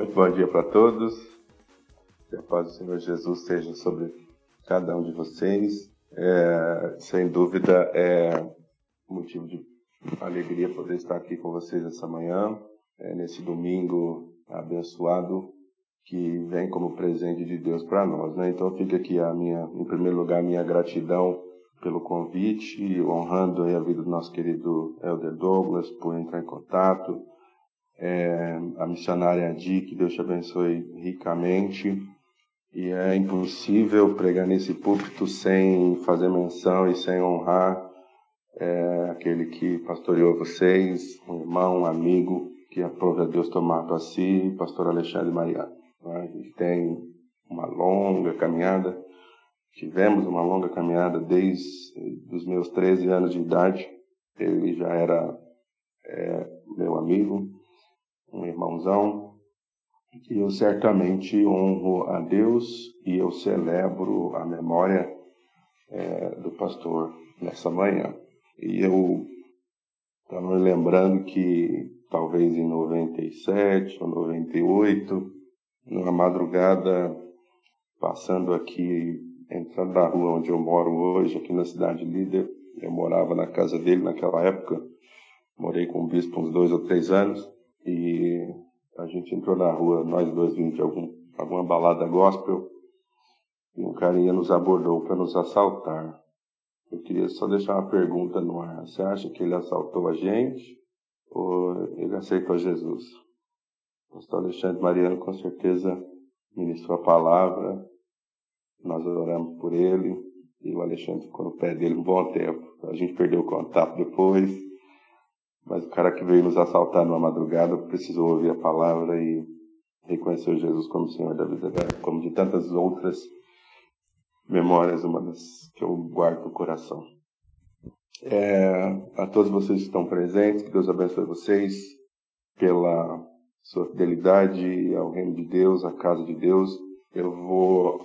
Muito bom dia para todos. Que a paz do Senhor Jesus seja sobre cada um de vocês. É, sem dúvida é motivo de alegria poder estar aqui com vocês essa manhã, é, nesse domingo abençoado que vem como presente de Deus para nós. Né? Então fica aqui a minha, em primeiro lugar, a minha gratidão pelo convite, honrando a vida do nosso querido Elder Douglas por entrar em contato, é, a missionária Adi, que Deus te abençoe ricamente. E é impossível pregar nesse púlpito sem fazer menção e sem honrar é, aquele que pastoreou vocês, um irmão, um amigo, que aprove a Deus tomar para si, pastor Alexandre Mariano. A gente tem uma longa caminhada, tivemos uma longa caminhada desde os meus 13 anos de idade. Ele já era é, meu amigo, um irmãozão, que eu certamente honro a Deus e eu celebro a memória é, do pastor nessa manhã. E eu estava me lembrando que talvez em 97 ou 98, numa madrugada, passando aqui, entrando na rua onde eu moro hoje, aqui na cidade líder, eu morava na casa dele naquela época, morei com o bispo uns dois ou três anos, e a gente entrou na rua, nós dois vimos de algum, alguma balada gospel, e um carinha nos abordou para nos assaltar. Eu queria só deixar uma pergunta no ar. Você acha que ele assaltou a gente ou ele aceitou Jesus? O pastor Alexandre Mariano com certeza ministrou a palavra, nós oramos por ele e o Alexandre ficou no pé dele um bom tempo. A gente perdeu o contato depois, mas o cara que veio nos assaltar numa madrugada precisou ouvir a palavra e reconhecer Jesus como Senhor da vida dela, como de tantas outras memórias, uma das que eu guardo no coração. É, a todos vocês que estão presentes, que Deus abençoe vocês pela sua fidelidade ao reino de Deus, à casa de Deus. Eu vou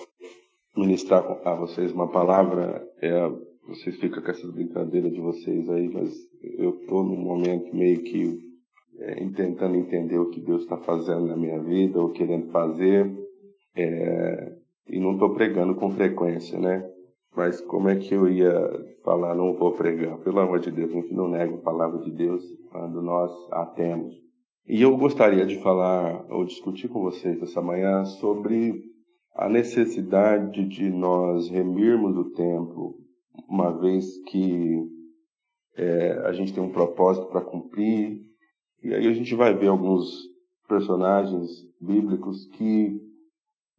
ministrar a vocês uma palavra. É, vocês ficam com essas brincadeiras de vocês aí, mas eu estou num momento meio que é, tentando entender o que Deus está fazendo na minha vida, ou querendo fazer. É, e não estou pregando com frequência, né? Mas como é que eu ia falar, não vou pregar? Pelo amor de Deus, a gente não nega a palavra de Deus quando nós a temos. E eu gostaria de falar ou discutir com vocês essa manhã sobre a necessidade de nós remirmos o templo, uma vez que é, a gente tem um propósito para cumprir. E aí a gente vai ver alguns personagens bíblicos que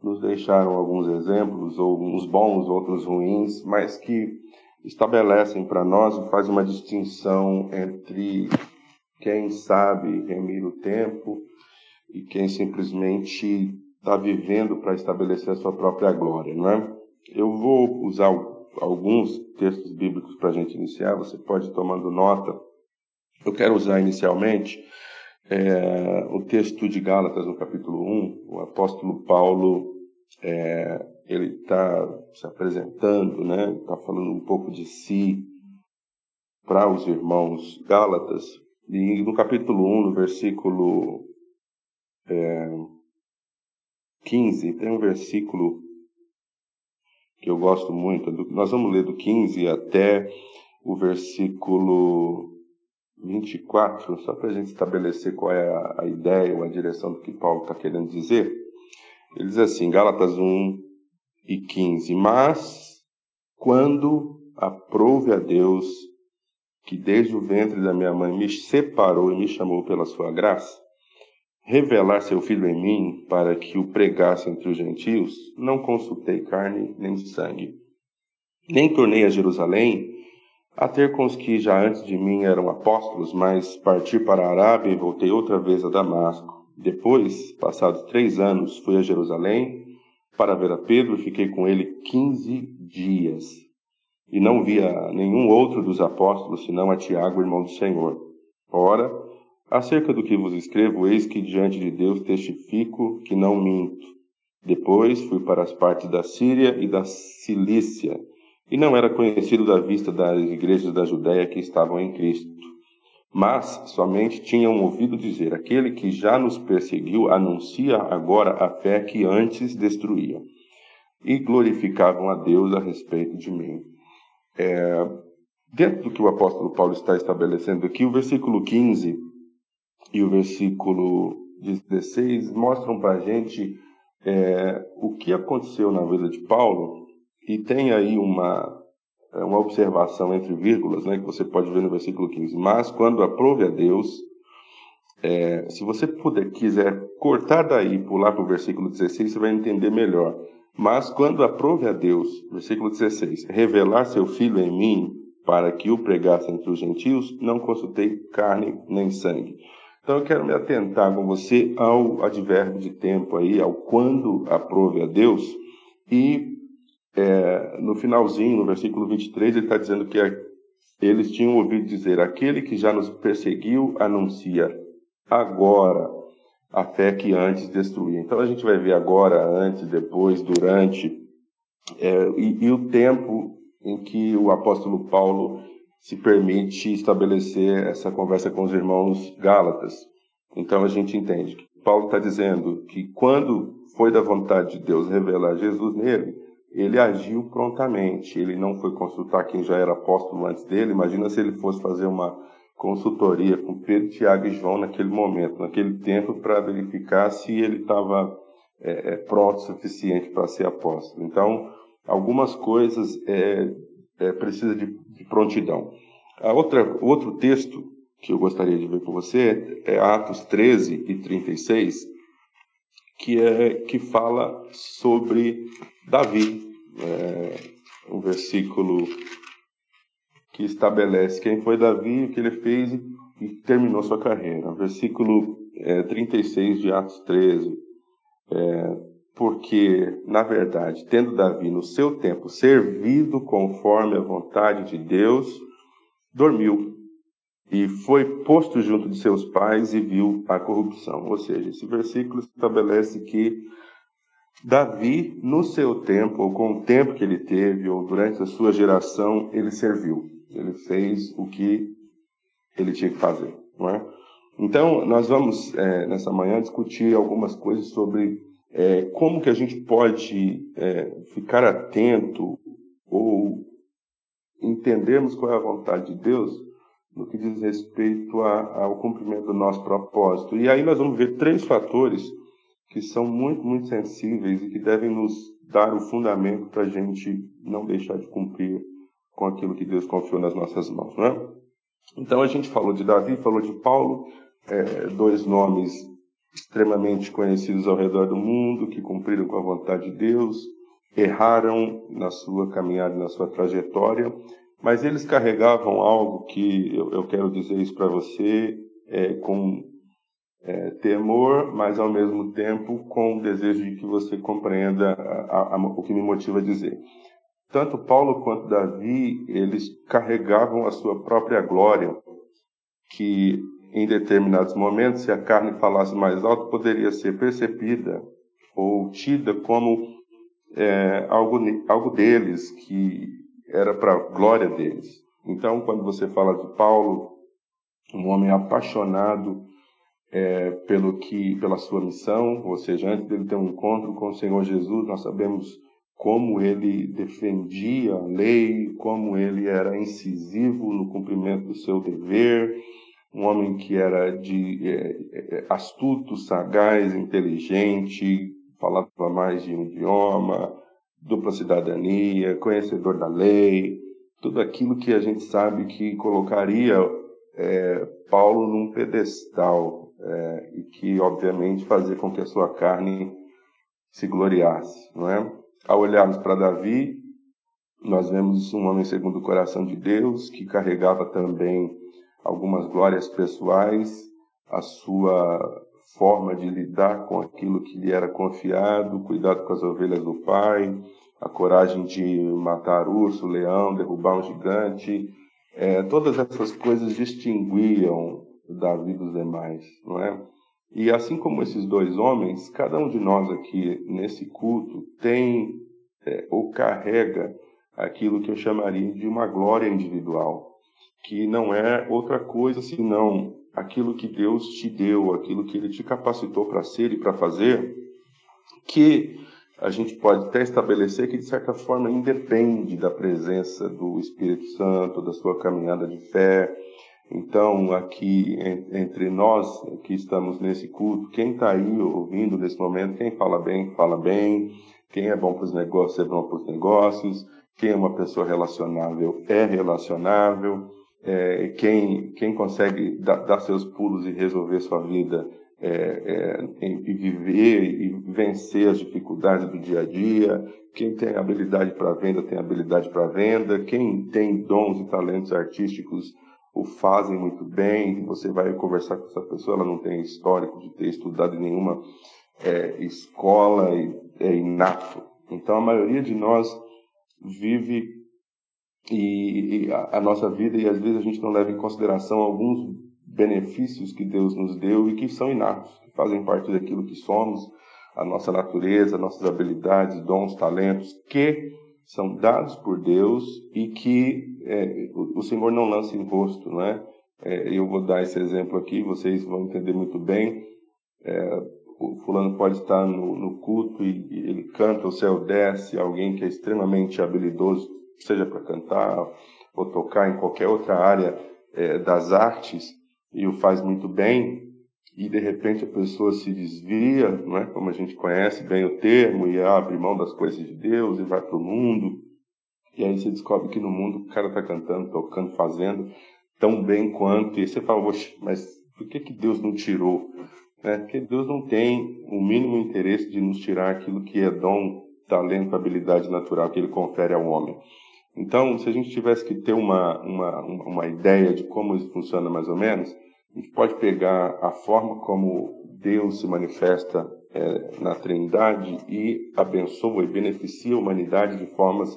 nos deixaram alguns exemplos, ou uns bons, outros ruins, mas que estabelecem para nós e faz uma distinção entre quem sabe remir o tempo e quem simplesmente está vivendo para estabelecer a sua própria glória, não é? Eu vou usar alguns textos bíblicos para a gente iniciar, você pode ir tomando nota. Eu quero usar inicialmente é, o texto de Gálatas, no capítulo 1, o apóstolo Paulo, é, ele está se apresentando, né? Está falando um pouco de si para os irmãos Gálatas. E no capítulo 1, no versículo é, 15, tem um versículo que eu gosto muito. Nós vamos ler do 15 até o versículo 24, só para a gente estabelecer qual é a, a ideia ou a direção do que Paulo está querendo dizer. Ele diz assim, Gálatas 1 e 15: Mas quando aprouve a Deus, que desde o ventre da minha mãe me separou e me chamou pela sua graça, revelar seu filho em mim para que o pregasse entre os gentios, não consultei carne nem sangue, nem tornei a Jerusalém a ter com os que já antes de mim eram apóstolos, mas parti para a Arábia e voltei outra vez a Damasco. Depois, passados três anos, fui a Jerusalém para ver a Pedro e fiquei com ele quinze dias. E não via nenhum outro dos apóstolos, senão a Tiago, irmão do Senhor. Ora, acerca do que vos escrevo, eis que diante de Deus testifico que não minto. Depois fui para as partes da Síria e da Cilícia, e não era conhecido da vista das igrejas da Judéia que estavam em Cristo. mas somente tinham ouvido dizer: aquele que já nos perseguiu anuncia agora a fé que antes destruía. E glorificavam a Deus a respeito de mim. É, dentro do que o apóstolo Paulo está estabelecendo aqui, o versículo 15 e o versículo 16 mostram para a gente é, o que aconteceu na vida de Paulo, e tem aí uma, é, uma observação entre vírgulas, né, que você pode ver no versículo 15. Mas quando aprove a Deus, é, se você puder, quiser cortar daí pular para o versículo 16, você vai entender melhor. Mas quando aprove a Deus, versículo 16, revelar seu filho em mim, para que o pregasse entre os gentios, não consultei carne nem sangue. Então eu quero me atentar com você ao advérbio de tempo aí, ao quando aprove a Deus, e é, no finalzinho, no versículo 23, ele está dizendo que eles tinham ouvido dizer: aquele que já nos perseguiu anuncia agora a fé que antes destruía. Então a gente vai ver agora, antes, depois, durante, é, e, e o tempo em que o apóstolo Paulo se permite estabelecer essa conversa com os irmãos Gálatas. Então a gente entende que Paulo está dizendo que quando foi da vontade de Deus revelar Jesus nele, ele agiu prontamente. Ele não foi consultar quem já era apóstolo antes dele. Imagina se ele fosse fazer uma consultoria com Pedro, Tiago e João naquele momento, naquele tempo, para verificar se ele estava é, é, pronto o suficiente para ser apóstolo. Então, algumas coisas é, é, precisa de, de, prontidão. A outra, outro texto que eu gostaria de ver com você é Atos 13 e 36, que, é, que fala sobre Davi. É, um versículo que estabelece quem foi Davi, o que ele fez e terminou sua carreira. Versículo é, 36 de Atos 13. É, porque, na verdade, tendo Davi no seu tempo servido conforme a vontade de Deus, dormiu e foi posto junto de seus pais e viu a corrupção. Ou seja, esse versículo estabelece que Davi, no seu tempo, ou com o tempo que ele teve, ou durante a sua geração, ele serviu. Ele fez o que ele tinha que fazer, não é? Então, nós vamos, é, nessa manhã, discutir algumas coisas sobre é, como que a gente pode é, ficar atento ou entendermos qual é a vontade de Deus no que diz respeito a, ao cumprimento do nosso propósito. E aí nós vamos ver três fatores que são muito, muito sensíveis e que devem nos dar o fundamento para a gente não deixar de cumprir com aquilo que Deus confiou nas nossas mãos, não é? Então a gente falou de Davi, falou de Paulo, é, dois nomes extremamente conhecidos ao redor do mundo, que cumpriram com a vontade de Deus, erraram na sua caminhada, na sua trajetória, mas eles carregavam algo que eu, eu quero dizer isso para você é, com é, temor, mas ao mesmo tempo com o desejo de que você compreenda a, a, o que me motiva a dizer. Tanto Paulo quanto Davi, eles carregavam a sua própria glória, que em determinados momentos, se a carne falasse mais alto, poderia ser percebida ou tida como é, algo, algo deles, que era para a glória deles. Então, quando você fala de Paulo, um homem apaixonado é, pelo que, pela sua missão, ou seja, antes dele ter um encontro com o Senhor Jesus, nós sabemos como ele defendia a lei, como ele era incisivo no cumprimento do seu dever, um homem que era de é, é, astuto, sagaz, inteligente, falava mais de um idioma, dupla cidadania, conhecedor da lei, tudo aquilo que a gente sabe que colocaria é, Paulo num pedestal é, e que, obviamente, fazia com que a sua carne se gloriasse, não é? Ao olharmos para Davi, nós vemos um homem segundo o coração de Deus, que carregava também algumas glórias pessoais, a sua forma de lidar com aquilo que lhe era confiado, cuidado com as ovelhas do pai, a coragem de matar urso, leão, derrubar um gigante, é, todas essas coisas distinguiam Davi dos demais, não é? E assim como esses dois homens, cada um de nós aqui nesse culto tem é, ou carrega aquilo que eu chamaria de uma glória individual. Que não é outra coisa senão aquilo que Deus te deu, aquilo que Ele te capacitou para ser e para fazer, que a gente pode até estabelecer que, de certa forma, independe da presença do Espírito Santo, da sua caminhada de fé. Então, aqui entre nós que estamos nesse culto, quem está aí ouvindo nesse momento, quem fala bem, fala bem, quem é bom para os negócios, é bom para os negócios, quem é uma pessoa relacionável, é relacionável, é, quem, quem consegue dar, dar seus pulos e resolver sua vida é, é, e viver e vencer as dificuldades do dia a dia. Quem tem habilidade para venda tem habilidade para venda. Quem tem dons e talentos artísticos o fazem muito bem. Você vai conversar com essa pessoa, ela não tem histórico de ter estudado em nenhuma é, escola, é inato. Então a maioria de nós vive e, e a, a nossa vida e às vezes a gente não leva em consideração alguns benefícios que Deus nos deu e que são inatos, que fazem parte daquilo que somos, a nossa natureza, nossas habilidades, dons, talentos, que são dados por Deus e que é, o, Senhor não lança em rosto, não é? Eu vou dar esse exemplo aqui, vocês vão entender muito bem. É, o fulano pode estar no, no culto e, e, ele canta, o céu desce, alguém que é extremamente habilidoso, seja para cantar ou tocar em qualquer outra área é, das artes, e o faz muito bem, e de repente a pessoa se desvia, não é? como a gente conhece bem o termo, e abre mão das coisas de Deus e vai para o mundo. E aí você descobre que no mundo o cara está cantando, tocando, fazendo tão bem quanto. E você fala, mas por que, que Deus não tirou? É, porque Deus não tem o mínimo interesse de nos tirar aquilo que é dom, talento, habilidade natural que Ele confere ao homem. Então, se a gente tivesse que ter uma, uma, uma ideia de como isso funciona mais ou menos, a gente pode pegar a forma como Deus se manifesta é, na Trindade e abençoa e beneficia a humanidade de formas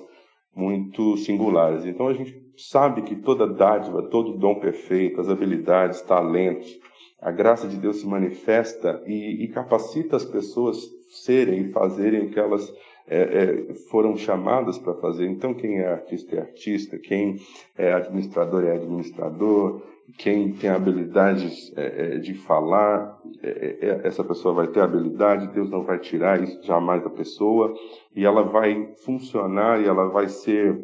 muito singulares. Então a gente sabe que toda dádiva, todo dom perfeito, as habilidades, talentos, a graça de Deus se manifesta e, e capacita as pessoas serem e fazerem o que elas é, é, foram chamadas para fazer. Então, quem é artista é artista, quem é administrador é administrador, quem tem habilidades é, é, de falar, é, essa pessoa vai ter habilidade, Deus não vai tirar isso jamais da pessoa, e ela vai funcionar e ela vai ser,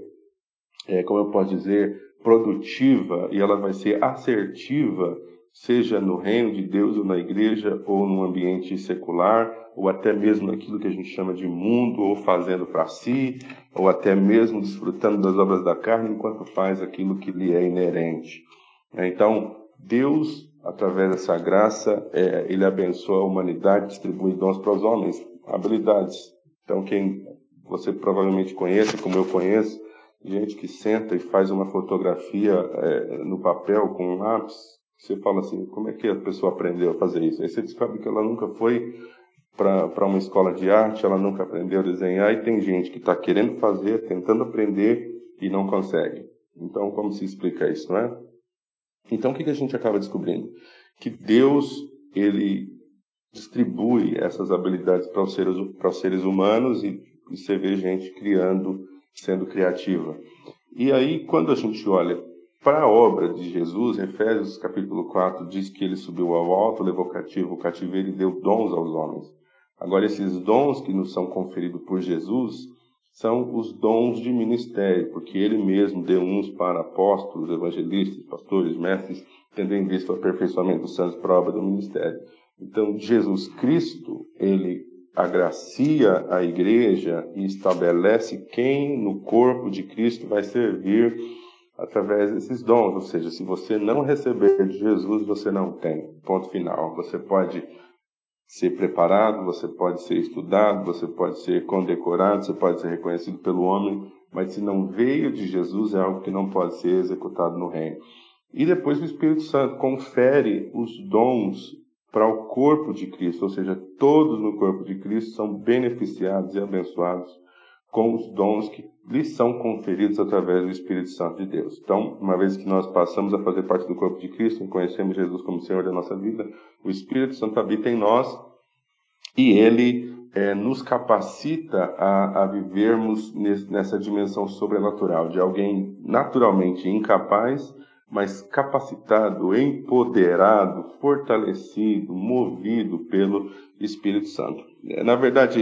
como eu posso dizer, produtiva e ela vai ser assertiva, seja no reino de Deus ou na igreja ou no ambiente secular ou até mesmo naquilo que a gente chama de mundo, ou fazendo para si, ou até mesmo desfrutando das obras da carne enquanto faz aquilo que lhe é inerente. Então, Deus, através dessa graça, é, ele abençoa a humanidade, distribui dons para os homens, habilidades. Então, quem você provavelmente conhece, como eu conheço, gente que senta e faz uma fotografia é, no papel com um lápis, você fala assim, como é que a pessoa aprendeu a fazer isso? Aí você descobre que ela nunca foi para uma escola de arte, ela nunca aprendeu a desenhar, e tem gente que está querendo fazer, tentando aprender e não consegue. Então, como se explica isso, não é? Então, o que, que a gente acaba descobrindo? Que Deus, ele distribui essas habilidades para os seres, para os seres humanos e, e você vê gente criando, sendo criativa. E aí, quando a gente olha para a obra de Jesus, Efésios capítulo 4 diz que ele subiu ao alto, levou cativo o cativeiro e deu dons aos homens. Agora, esses dons que nos são conferidos por Jesus são os dons de ministério, porque ele mesmo deu uns para apóstolos, evangelistas, pastores, mestres, tendo em vista o aperfeiçoamento dos santos para a obra do ministério. Então, Jesus Cristo, ele agracia a igreja e estabelece quem no corpo de Cristo vai servir através desses dons. Ou seja, se você não receber de Jesus, você não tem. Ponto final. Você pode ser preparado, você pode ser estudado, você pode ser condecorado, você pode ser reconhecido pelo homem, mas se não veio de Jesus, é algo que não pode ser executado no reino. E depois o Espírito Santo confere os dons para o corpo de Cristo, ou seja, todos no corpo de Cristo são beneficiados e abençoados com os dons que lhes são conferidos através do Espírito Santo de Deus. Então, uma vez que nós passamos a fazer parte do corpo de Cristo e conhecemos Jesus como Senhor da nossa vida, o Espírito Santo habita em nós e ele é, nos capacita a, a vivermos nesse, nessa dimensão sobrenatural, de alguém naturalmente incapaz, mas capacitado, empoderado, fortalecido, movido pelo Espírito Santo. É, na verdade,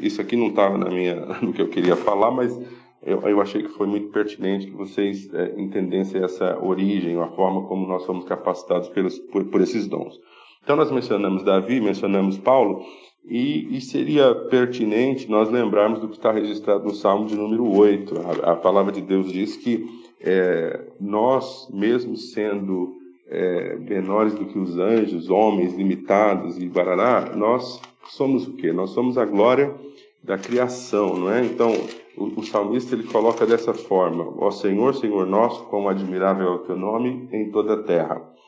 isso aqui não estava na minha, no que eu queria falar, mas eu, eu achei que foi muito pertinente que vocês é, entendessem essa origem, a forma como nós somos capacitados pelos, por, por esses dons. Então, nós mencionamos Davi, mencionamos Paulo, e, e, seria pertinente nós lembrarmos do que está registrado no Salmo de número 8. A, a palavra de Deus diz que é, nós, mesmo sendo é, menores do que os anjos, homens limitados e barará, nós somos o quê? Nós somos a glória da criação, não é? Então, o, o salmista ele coloca dessa forma: Ó Senhor, Senhor nosso, quão admirável é o teu nome em toda a terra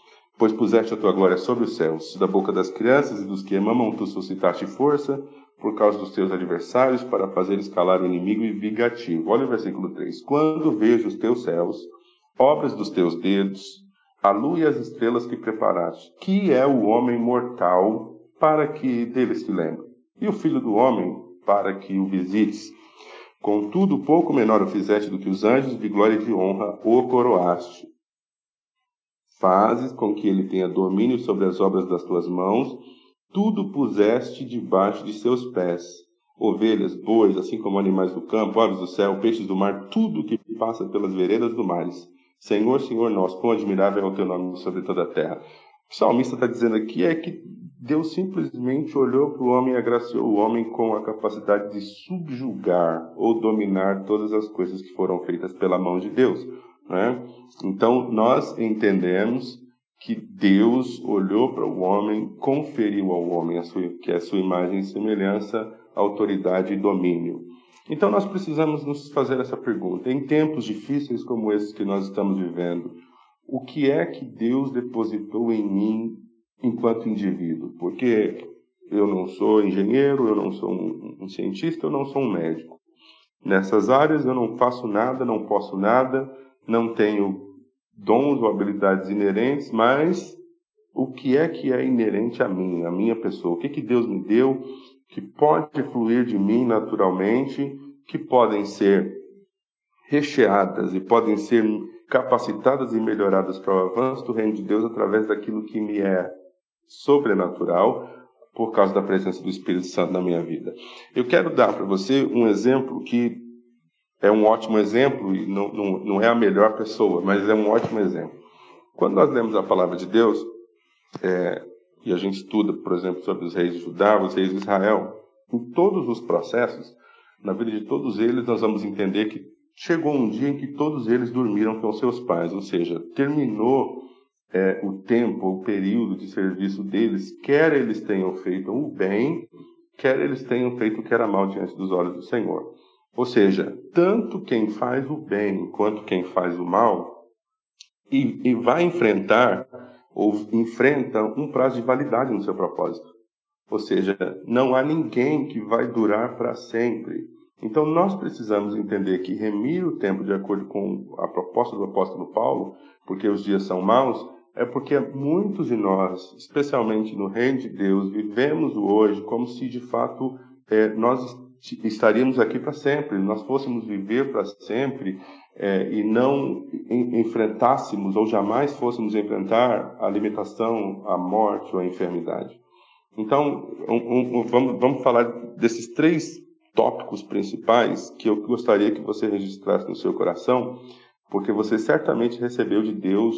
Pois puseste a tua glória sobre os céus, da boca das crianças e dos que amam, tu suscitaste força por causa dos teus adversários, para fazer escalar o inimigo e vingativo. Olha o versículo 3. Quando vejo os teus céus, obras dos teus dedos, a lua e as estrelas que preparaste, que é o homem mortal para que deles te lembre, e o filho do homem para que o visites. Contudo, pouco menor o fizeste do que os anjos, de glória e de honra o coroaste. Fazes com que ele tenha domínio sobre as obras das tuas mãos, tudo puseste debaixo de seus pés. Ovelhas, bois, assim como animais do campo, aves do céu, peixes do mar, tudo que passa pelas veredas do mar. Senhor, Senhor nosso, quão admirável é o teu nome sobre toda a terra. O salmista está dizendo aqui é que Deus simplesmente olhou para o homem e agraciou o homem com a capacidade de subjugar ou dominar todas as coisas que foram feitas pela mão de Deus. Né? Então, nós entendemos que Deus olhou para o homem, conferiu ao homem a sua, que é a sua imagem e semelhança, autoridade e domínio. Então, nós precisamos nos fazer essa pergunta. Em tempos difíceis como esses que nós estamos vivendo, o que é que Deus depositou em mim enquanto indivíduo? Porque eu não sou engenheiro, eu não sou um, cientista, eu não sou um médico. Nessas áreas eu não faço nada, não posso nada, não tenho dons ou habilidades inerentes, mas o que é que é inerente a mim, a minha pessoa? O que, que Deus me deu que pode fluir de mim naturalmente, que podem ser recheadas e podem ser capacitadas e melhoradas para o avanço do reino de Deus através daquilo que me é sobrenatural por causa da presença do Espírito Santo na minha vida. Eu quero dar para você um exemplo que é um ótimo exemplo e não, não, não é a melhor pessoa, mas é um ótimo exemplo. Quando nós lemos a palavra de Deus, é, e a gente estuda, por exemplo, sobre os reis de Judá, os reis de Israel, em todos os processos, na vida de todos eles, nós vamos entender que chegou um dia em que todos eles dormiram com seus pais, ou seja, terminou é, o tempo, o período de serviço deles, quer eles tenham feito o bem, quer eles tenham feito o que era mal diante dos olhos do Senhor. Ou seja, tanto quem faz o bem quanto quem faz o mal, e, e vai enfrentar ou enfrenta um prazo de validade no seu propósito. Ou seja, não há ninguém que vai durar para sempre. Então nós precisamos entender que remir o tempo de acordo com a proposta do apóstolo Paulo, porque os dias são maus, é porque muitos de nós, especialmente no reino de Deus, vivemos o hoje como se de fato é, nós estaríamos aqui para sempre, nós fôssemos viver para sempre é, e não enfrentássemos ou jamais fôssemos enfrentar a limitação, a morte ou a enfermidade. Então, um, um, vamos, vamos falar desses três tópicos principais que eu gostaria que você registrasse no seu coração, porque você certamente recebeu de Deus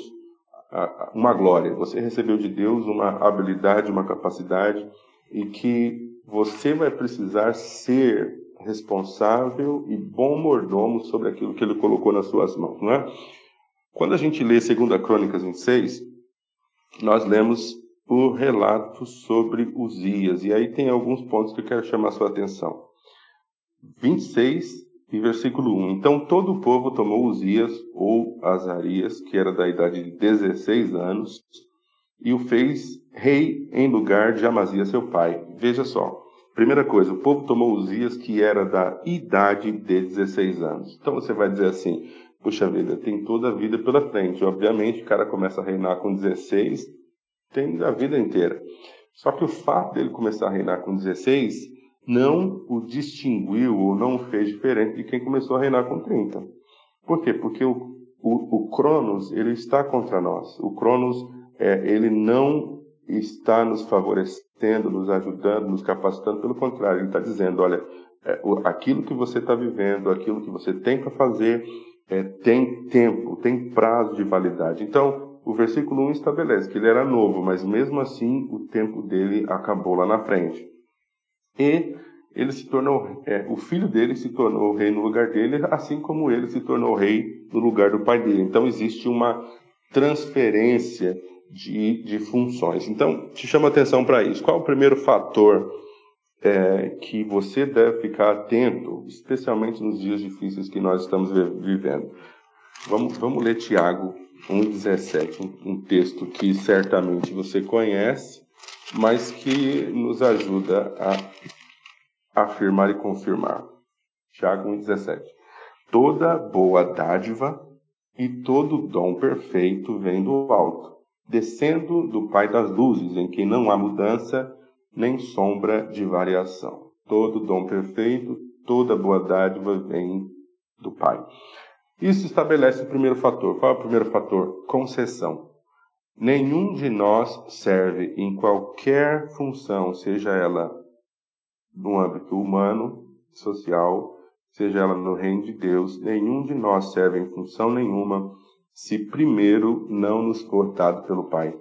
uma glória, você recebeu de Deus uma habilidade, uma capacidade e que você vai precisar ser responsável e bom mordomo sobre aquilo que ele colocou nas suas mãos, não é? Quando a gente lê 2 Crônicas 26, nós lemos o relato sobre Uzias, e aí tem alguns pontos que eu quero chamar a sua atenção. 26 e versículo 1. Então todo o povo tomou Uzias, ou Azarias, que era da idade de 16 anos, e o fez rei em lugar de Amazias, seu pai. Veja só. Primeira coisa, o povo tomou Uzias, que era da idade de 16 anos. Então você vai dizer assim: puxa vida, tem toda a vida pela frente. Obviamente, o cara começa a reinar com 16, tem a vida inteira. Só que o fato dele começar a reinar com 16 não o distinguiu ou não o fez diferente de quem começou a reinar com 30. Por quê? Porque o, o, o Cronos, ele está contra nós. O Cronos, é, ele não está nos favorecendo, nos ajudando, nos capacitando. Pelo contrário, ele está dizendo, olha, é, aquilo que você está vivendo, aquilo que você tem para fazer, é, tem tempo, tem prazo de validade. Então, o versículo 1 estabelece que ele era novo, mas mesmo assim o tempo dele acabou lá na frente. E ele se tornou, é, o filho dele se tornou rei no lugar dele, assim como ele se tornou rei no lugar do pai dele. Então existe uma transferência de, de funções. Então, te chamo a atenção para isso. Qual é o primeiro fator é, que você deve ficar atento, especialmente nos dias difíceis que nós estamos vivendo? Vamos, vamos ler Tiago 1,17, um, um texto que certamente você conhece, mas que nos ajuda a afirmar e confirmar. Tiago 1,17. Toda boa dádiva e todo dom perfeito vem do alto, descendo do Pai das luzes, em quem não há mudança nem sombra de variação. Todo dom perfeito, toda boa dádiva vem do Pai. Isso estabelece o primeiro fator. Qual é o primeiro fator? Concessão. Nenhum de nós serve em qualquer função, seja ela no âmbito humano, social, seja ela no reino de Deus, nenhum de nós serve em função nenhuma se primeiro não nos for dado pelo Pai.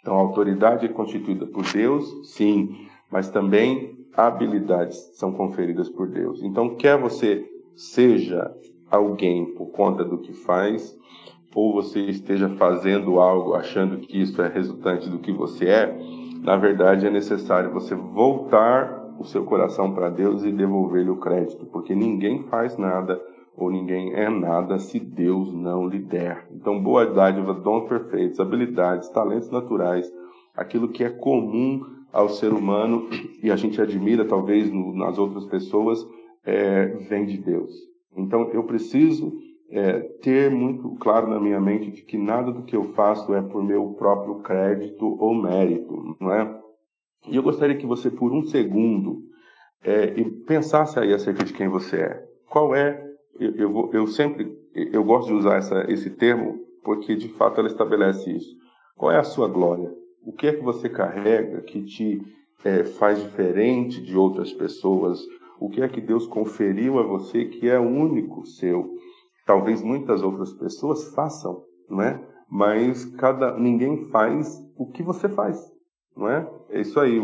Então, a autoridade é constituída por Deus, sim, mas também habilidades são conferidas por Deus. Então, quer você seja alguém por conta do que faz, ou você esteja fazendo algo achando que isso é resultante do que você é, na verdade é necessário você voltar o seu coração para Deus e devolver-lhe o crédito, porque ninguém faz nada ou ninguém é nada se Deus não lhe der. Então, boa dádiva, dons perfeitos, habilidades, talentos naturais, aquilo que é comum ao ser humano e a gente admira talvez no, nas outras pessoas, é, vem de Deus. Então eu preciso é, ter muito claro na minha mente de que nada do que eu faço é por meu próprio crédito ou mérito, não é? E eu gostaria que você, por um segundo, é, pensasse aí acerca de quem você é. Qual é? Eu, eu, eu sempre eu gosto de usar essa, esse termo porque de fato ela estabelece isso. Qual é a sua glória? O que é que você carrega que te é, faz diferente de outras pessoas? o que é que Deus conferiu a você que é único seu. Talvez muitas outras pessoas façam, não é? Mas cada ninguém faz o que você faz, não é? É isso aí.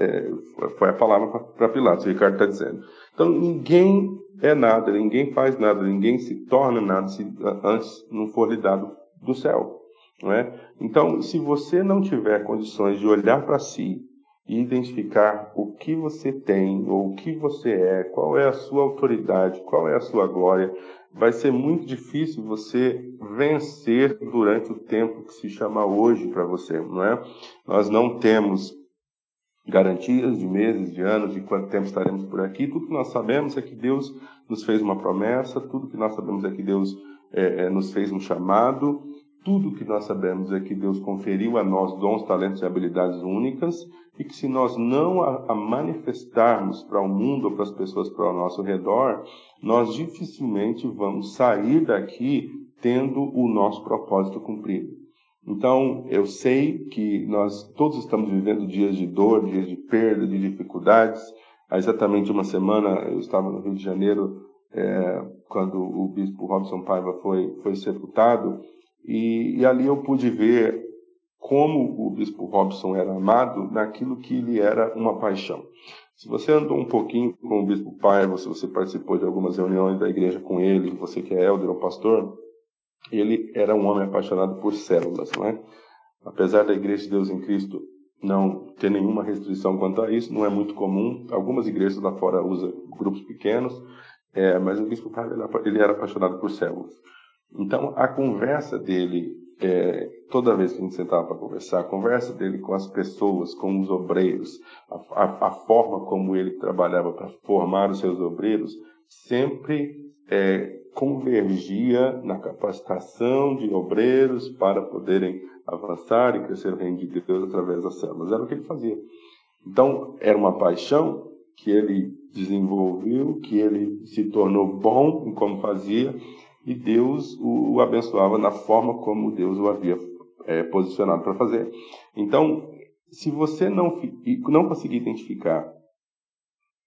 É, foi a palavra para Pilatos, o Ricardo está dizendo. Então ninguém é nada, ninguém faz nada, ninguém se torna nada se antes não for lhe dado do céu. Não é? Então, se você não tiver condições de olhar para si e identificar o que você tem ou o que você é, qual é a sua autoridade, qual é a sua glória, vai ser muito difícil você vencer durante o tempo que se chama hoje para você, não é? Nós não temos garantias de meses, de anos, de quanto tempo estaremos por aqui. Tudo que nós sabemos é que Deus nos fez uma promessa, tudo que nós sabemos é que Deus é, é, nos fez um chamado, tudo que nós sabemos é que Deus conferiu a nós dons, talentos e habilidades únicas e que se nós não a, a manifestarmos para o mundo ou para as pessoas para o nosso redor, nós dificilmente vamos sair daqui tendo o nosso propósito cumprido. Então, eu sei que nós todos estamos vivendo dias de dor, dias de perda, de dificuldades. Há exatamente uma semana eu estava no Rio de Janeiro é, quando o bispo Robson Paiva foi, foi sepultado e, e ali eu pude ver como o bispo Robson era amado naquilo que lhe era uma paixão. Se você andou um pouquinho com o bispo Paiva, se você participou de algumas reuniões da igreja com ele, você que é elder ou pastor, ele era um homem apaixonado por células, não é? Apesar da igreja de Deus em Cristo não ter nenhuma restrição quanto a isso, não é muito comum. Algumas igrejas lá fora usam grupos pequenos, é, mas o bispo Paiva ele era apaixonado por células. Então a conversa dele é, toda vez que a gente sentava para conversar, a conversa dele com as pessoas, com os obreiros, a, a, a forma como ele trabalhava para formar os seus obreiros, sempre é, convergia na capacitação de obreiros para poderem avançar e crescer o reino de Deus através das células. Era o que ele fazia. Então, era uma paixão que ele desenvolveu, que ele se tornou bom em como fazia, e Deus o, abençoava na forma como Deus o havia é, posicionado para fazer. Então, se você não, não conseguir identificar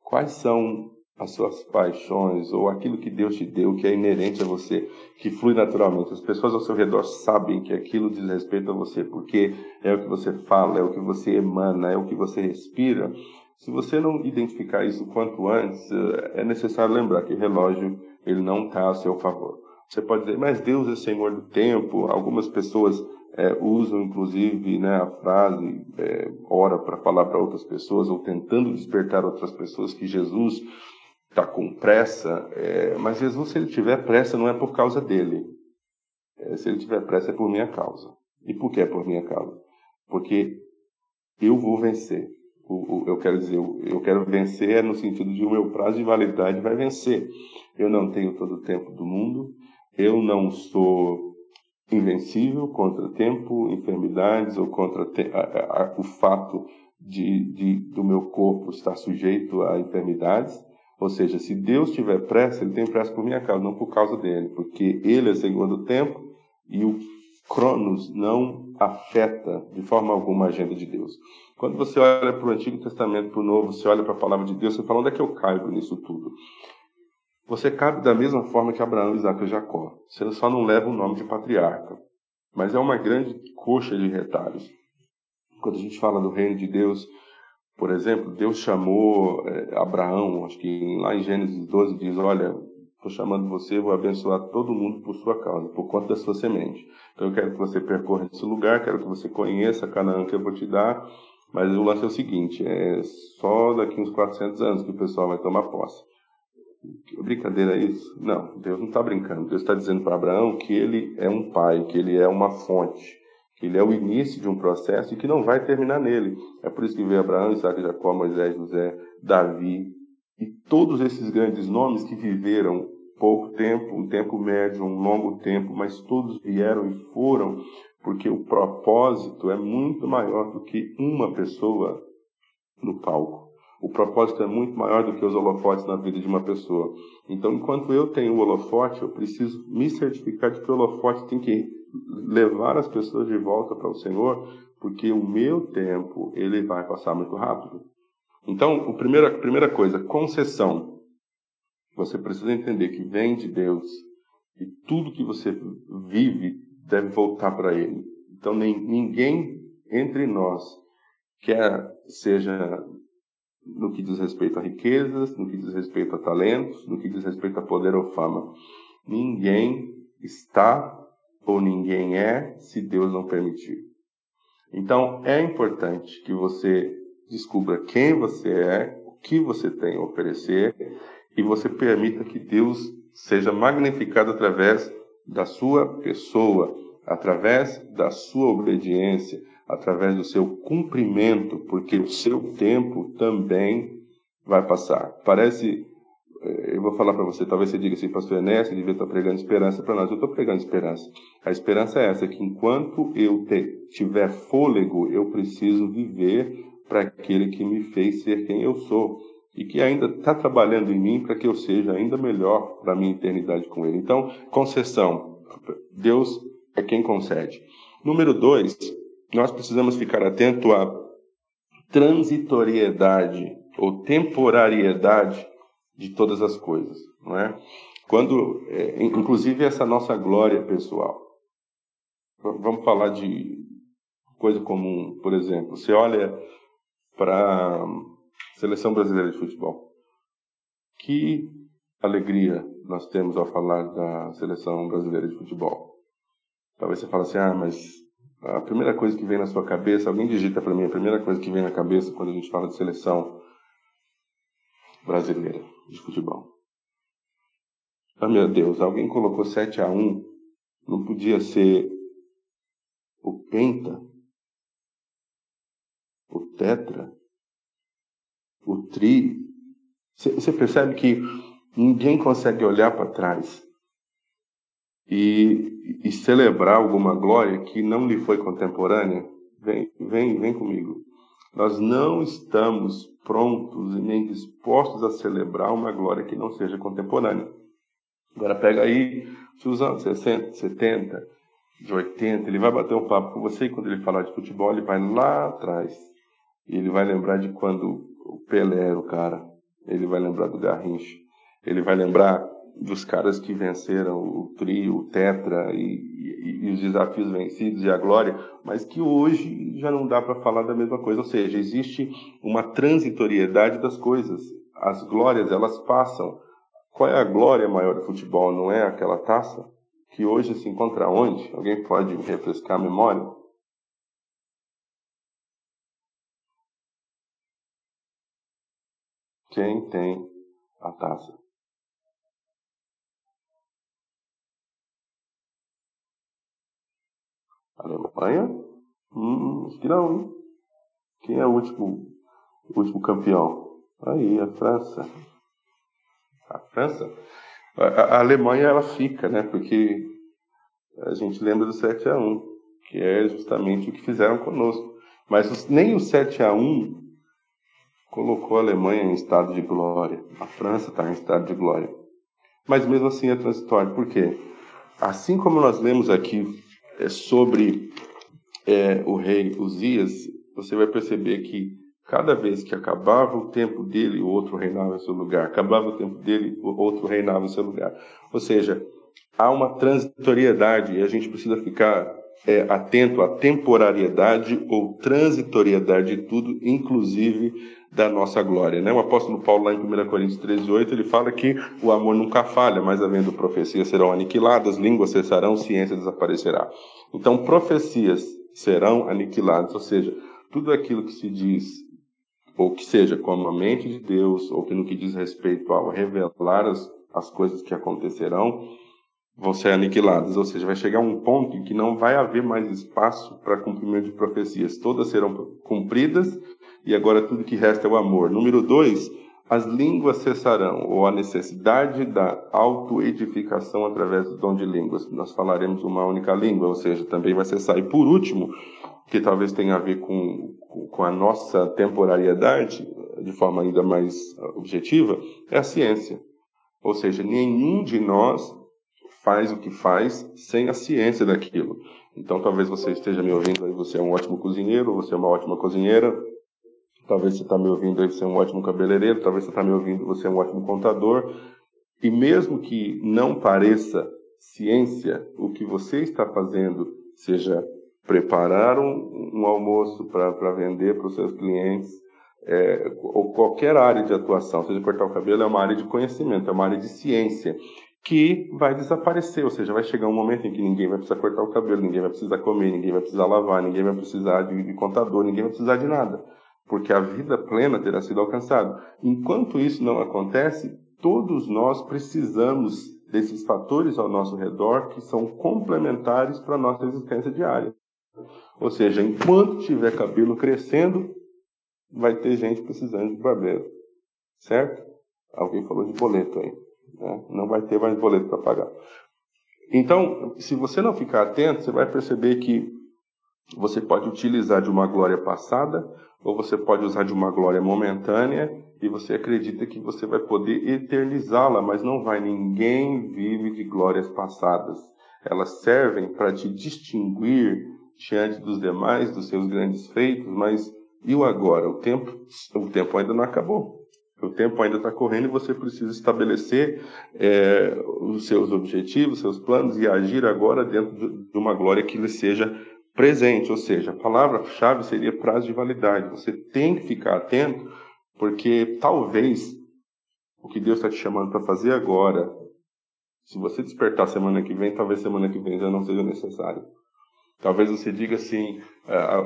quais são as suas paixões ou aquilo que Deus te deu, que é inerente a você, que flui naturalmente. As pessoas ao seu redor sabem que aquilo diz respeito a você, porque é o que você fala, é o que você emana, é o que você respira. Se você não identificar isso quanto antes, eh, é necessário lembrar que o relógio ele não está a seu favor. Você pode dizer, mas Deus é Senhor do tempo. Algumas pessoas é, usam, inclusive, né, a frase é, ora para falar para outras pessoas ou tentando despertar outras pessoas que Jesus está com pressa, é, mas Jesus, se ele tiver pressa, não é por causa dele. É, se ele tiver pressa, é por minha causa. E por que é por minha causa? Porque eu vou vencer. O, o, eu quero dizer, eu quero vencer é no sentido de o meu prazo de validade vai vencer. Eu não tenho todo o tempo do mundo, eu não sou invencível contra tempo, enfermidades ou contra a, a, o fato de, de, do meu corpo estar sujeito a enfermidades. Ou seja, se Deus tiver pressa, Ele tem pressa por minha causa, não por causa dele, porque Ele é Senhor do tempo e o Cronos não afeta de forma alguma a agenda de Deus. Quando você olha para o Antigo Testamento, para o Novo, você olha para a palavra de Deus, você fala, onde é que eu caibo nisso tudo? Você cabe da mesma forma que Abraão, Isaac e Jacó. Você só não leva o nome de patriarca. Mas é uma grande coxa de retalhos. Quando a gente fala do reino de Deus, por exemplo, Deus chamou é, Abraão, acho que lá em Gênesis 12 diz: Olha, estou chamando você, vou abençoar todo mundo por sua causa, por conta da sua semente. Então eu quero que você percorra esse lugar, quero que você conheça Canaã que eu vou te dar. Mas o lance é o seguinte: é só daqui uns 400 anos que o pessoal vai tomar posse. Que brincadeira é isso? Não, Deus não está brincando. Deus está dizendo para Abraão que ele é um pai, que ele é uma fonte ele é o início de um processo e que não vai terminar nele. É por isso que veio Abraão, Isaac, Jacó, Moisés, José, Davi e todos esses grandes nomes que viveram pouco tempo, um tempo médio, um longo tempo, mas todos vieram e foram porque o propósito é muito maior do que uma pessoa no palco. O propósito é muito maior do que os holofotes na vida de uma pessoa. Então, enquanto eu tenho o holofote, eu preciso me certificar de que o holofote tem que levar as pessoas de volta para o Senhor, porque o meu tempo ele vai passar muito rápido. Então, a primeira, a primeira coisa, concessão. Você precisa entender que vem de Deus e tudo que você vive deve voltar para Ele. Então, nem, ninguém entre nós, quer seja no que diz respeito a riquezas, no que diz respeito a talentos, no que diz respeito a poder ou fama, ninguém está ou ninguém é se Deus não permitir. Então é importante que você descubra quem você é, o que você tem a oferecer e você permita que Deus seja magnificado através da sua pessoa, através da sua obediência, através do seu cumprimento, porque o seu tempo também vai passar. Parece eu vou falar para você, talvez você diga assim, pastor Enéas, você devia estar pregando esperança para nós. Eu estou pregando esperança. A esperança é essa, que enquanto eu te, tiver fôlego, eu preciso viver para aquele que me fez ser quem eu sou e que ainda está trabalhando em mim para que eu seja ainda melhor para a minha eternidade com Ele. Então, concessão. Deus é quem concede. Número dois, nós precisamos ficar atento à transitoriedade ou temporariedade de todas as coisas, não é? Quando, é, inclusive essa nossa glória pessoal. Vamos falar de coisa comum, por exemplo. Você olha para a seleção brasileira de futebol. Que alegria nós temos ao falar da seleção brasileira de futebol. Talvez você fale assim, ah, mas a primeira coisa que vem na sua cabeça, alguém digita para mim, a primeira coisa que vem na cabeça quando a gente fala de seleção brasileira de futebol. Ah, meu Deus, alguém colocou 7 a 1 não podia ser o penta, o tetra, o tri. Você percebe que ninguém consegue olhar para trás e, e celebrar alguma glória que não lhe foi contemporânea, vem, vem, vem comigo. Nós não estamos prontos e nem dispostos a celebrar uma glória que não seja contemporânea. Agora pega aí os anos 60, 70, de 80, ele vai bater um papo com você e quando ele falar de futebol, ele vai lá atrás. E ele vai lembrar de quando o Pelé era o cara. Ele vai lembrar do Garrincha. Ele vai lembrar dos caras que venceram o trio, o tetra e, e, e, os desafios vencidos e a glória, mas que hoje já não dá para falar da mesma coisa. Ou seja, existe uma transitoriedade das coisas. As glórias, elas passam. Qual é a glória maior do futebol? Não é aquela taça? Que hoje se encontra onde? Alguém pode refrescar a memória? Quem tem a taça? Alemanha? Hum, acho que não, hein? Quem é o último, o último campeão? Aí, a França. A França? A, a, Alemanha, ela fica, né? Porque a gente lembra do 7 a 1 que é justamente o que fizeram conosco. Mas nem o 7 a 1 colocou a Alemanha em estado de glória. A França está em estado de glória. Mas mesmo assim é transitório. Por quê? Assim como nós lemos aqui sobre é, o rei Uzias, você vai perceber que cada vez que acabava o tempo dele, o outro reinava em seu lugar. Acabava o tempo dele, o outro reinava em seu lugar. Ou seja, há uma transitoriedade e a gente precisa ficar é, atento à temporariedade ou transitoriedade de tudo, inclusive da nossa glória. Né? O apóstolo Paulo, lá em 1 Coríntios 13, 8, ele fala que o amor nunca falha, mas havendo profecias serão aniquiladas, línguas cessarão, ciência desaparecerá. Então, profecias serão aniquiladas, ou seja, tudo aquilo que se diz, ou que seja como a mente de Deus, ou que no que diz respeito ao revelar as, as coisas que acontecerão, vão ser aniquiladas, ou seja, vai chegar um ponto em que não vai haver mais espaço para cumprimento de profecias. Todas serão cumpridas e agora tudo que resta é o amor. Número dois, as línguas cessarão, ou a necessidade da autoedificação através do dom de línguas. Nós falaremos uma única língua, ou seja, também vai cessar. E por último, que talvez tenha a ver com, com a nossa temporariedade, de forma ainda mais objetiva, é a ciência. Ou seja, nenhum de nós faz o que faz sem a ciência daquilo. Então, talvez você esteja me ouvindo aí, você é um ótimo cozinheiro, você é uma ótima cozinheira, talvez você está me ouvindo aí, você é um ótimo cabeleireiro, talvez você está me ouvindo, você é um ótimo contador. E mesmo que não pareça ciência, o que você está fazendo, seja preparar um, um almoço para vender para os seus clientes, é, ou qualquer área de atuação, seja cortar o cabelo, é uma área de conhecimento, é uma área de ciência que vai desaparecer, ou seja, vai chegar um momento em que ninguém vai precisar cortar o cabelo, ninguém vai precisar comer, ninguém vai precisar lavar, ninguém vai precisar de, de contador, ninguém vai precisar de nada, porque a vida plena terá sido alcançada. Enquanto isso não acontece, todos nós precisamos desses fatores ao nosso redor que são complementares para a nossa existência diária. Ou seja, enquanto tiver cabelo crescendo, vai ter gente precisando de barbeiro. Certo? Alguém falou de boleto aí. Né? Não vai ter mais boleto para pagar. Então, se você não ficar atento, você vai perceber que você pode utilizar de uma glória passada ou você pode usar de uma glória momentânea e você acredita que você vai poder eternizá-la, mas não vai. Ninguém vive de glórias passadas. Elas servem para te distinguir diante dos demais, dos seus grandes feitos, mas e o agora? O tempo, o tempo ainda não acabou. O tempo ainda está correndo e você precisa estabelecer é, os seus objetivos, seus planos e agir agora dentro de uma glória que lhe seja presente. Ou seja, a palavra-chave seria prazo de validade. Você tem que ficar atento, porque talvez o que Deus está te chamando para fazer agora, se você despertar semana que vem, talvez semana que vem já não seja necessário. Talvez você diga assim,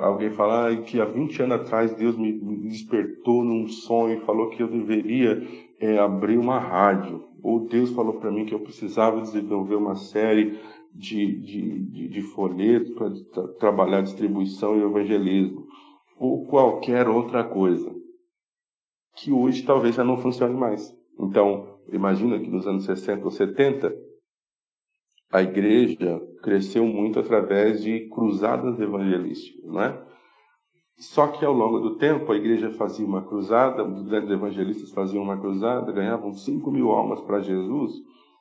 alguém falar que há 20 anos atrás Deus me despertou num sonho e falou que eu deveria é, abrir uma rádio. Ou Deus falou para mim que eu precisava desenvolver uma série de, de, de, de folhetos para tra trabalhar distribuição e evangelismo. Ou qualquer outra coisa. Que hoje talvez já não funcione mais. Então, imagina que nos anos 60 ou 70, a igreja cresceu muito através de cruzadas evangelísticas, não é? Só que ao longo do tempo a igreja fazia uma cruzada, os grandes evangelistas faziam uma cruzada, ganhavam 5 mil almas para Jesus,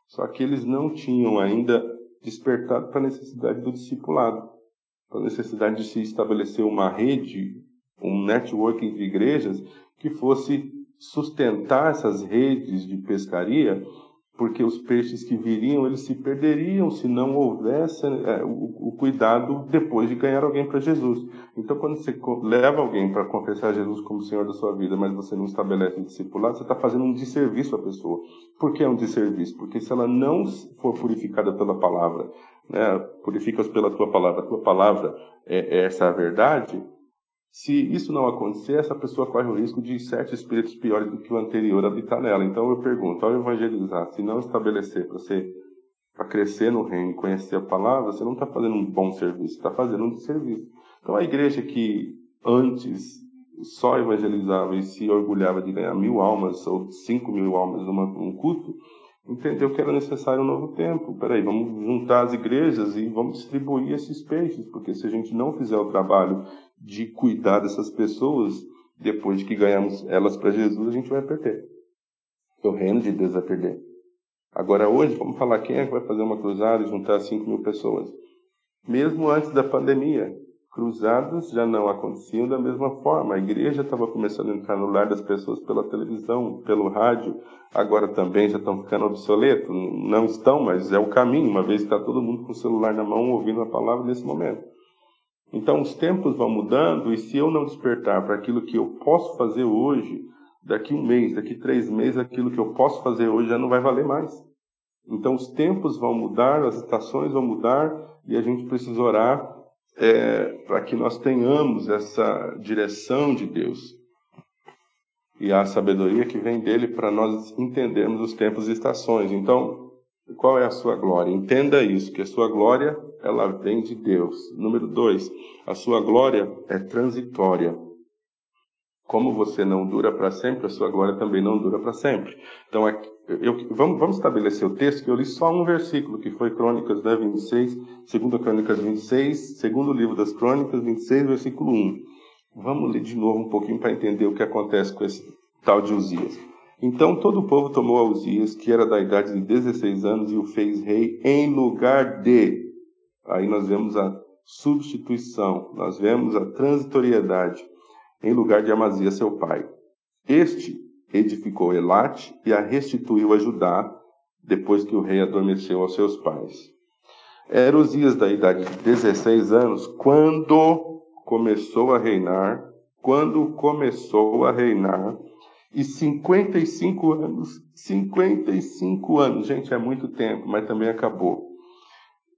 só que eles não tinham ainda despertado para a necessidade do discipulado, para a necessidade de se estabelecer uma rede, um networking de igrejas que fosse sustentar essas redes de pescaria porque os peixes que viriam eles se perderiam se não houvesse é, o, o, cuidado depois de ganhar alguém para Jesus. Então, quando você leva alguém para confessar Jesus como Senhor da sua vida, mas você não estabelece o discipulado, você está fazendo um desserviço à pessoa. Por que é um desserviço? Porque se ela não for purificada pela palavra, né, purifica-os pela tua palavra, a tua palavra é, é essa a verdade, se isso não acontecer, essa pessoa corre o risco de sete espíritos piores do que o anterior habitar nela. Então eu pergunto, ao evangelizar, se não estabelecer para você para crescer no reino conhecer a palavra, você não está fazendo um bom serviço, está fazendo um desserviço. Então a igreja que antes só evangelizava e se orgulhava de ganhar mil almas ou cinco mil almas num culto, entendeu que era necessário um novo tempo. Peraí, vamos juntar as igrejas e vamos distribuir esses peixes, porque se a gente não fizer o trabalho de cuidar dessas pessoas, depois de que ganhamos elas para Jesus, a gente vai perder. O reino de Deus vai perder. Agora, hoje, vamos falar quem é que vai fazer uma cruzada e juntar 5 mil pessoas. Mesmo antes da pandemia, cruzadas já não aconteciam da mesma forma. A igreja estava começando a entrar no lar das pessoas pela televisão, pelo rádio. Agora também já estão ficando obsoletos. Não estão, mas é o caminho, uma vez que está todo mundo com o celular na mão ouvindo a palavra nesse momento. Então os tempos vão mudando e se eu não despertar para aquilo que eu posso fazer hoje, daqui um mês, daqui três meses, aquilo que eu posso fazer hoje já não vai valer mais. Então os tempos vão mudar, as estações vão mudar e a gente precisa orar é, para que nós tenhamos essa direção de Deus e a sabedoria que vem dele para nós entendermos os tempos e estações. Então, qual é a sua glória? Entenda isso, que a sua glória ela vem de Deus. Número dois, a sua glória é transitória. Como você não dura para sempre, a sua glória também não dura para sempre. Então, eu, vamos, vamos, estabelecer o texto, que eu li só um versículo, que foi Crônicas né, 26, segunda Crônicas 26, segundo livro das Crônicas 26, versículo 1. Vamos ler de novo um pouquinho para entender o que acontece com esse tal de Uzias. Então todo o povo tomou a Uzias, que era da idade de 16 anos, e o fez rei em lugar de Aí nós vemos a substituição, nós vemos a transitoriedade em lugar de Amazia, seu pai. Este edificou Elate e a restituiu a Judá, depois que o rei adormeceu aos seus pais. Eram os dias da idade de 16 anos quando começou a reinar, quando começou a reinar, e 55 anos, 55 anos, gente, é muito tempo, mas também acabou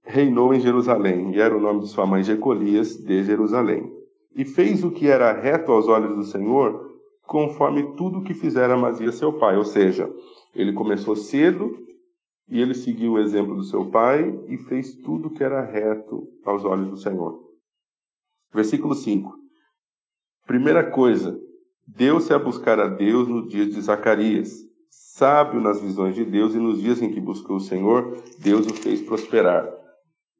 reinou em Jerusalém, e era o nome de sua mãe Jecolias, de Jerusalém. E fez o que era reto aos olhos do Senhor, conforme tudo o que fizera Amazias seu pai. Ou seja, ele começou cedo e ele seguiu o exemplo do seu pai e fez tudo que era reto aos olhos do Senhor. Versículo 5. Primeira coisa, deu-se a buscar a Deus no dia de Zacarias. Sábio nas visões de Deus, e nos dias em que buscou o Senhor, Deus o fez prosperar.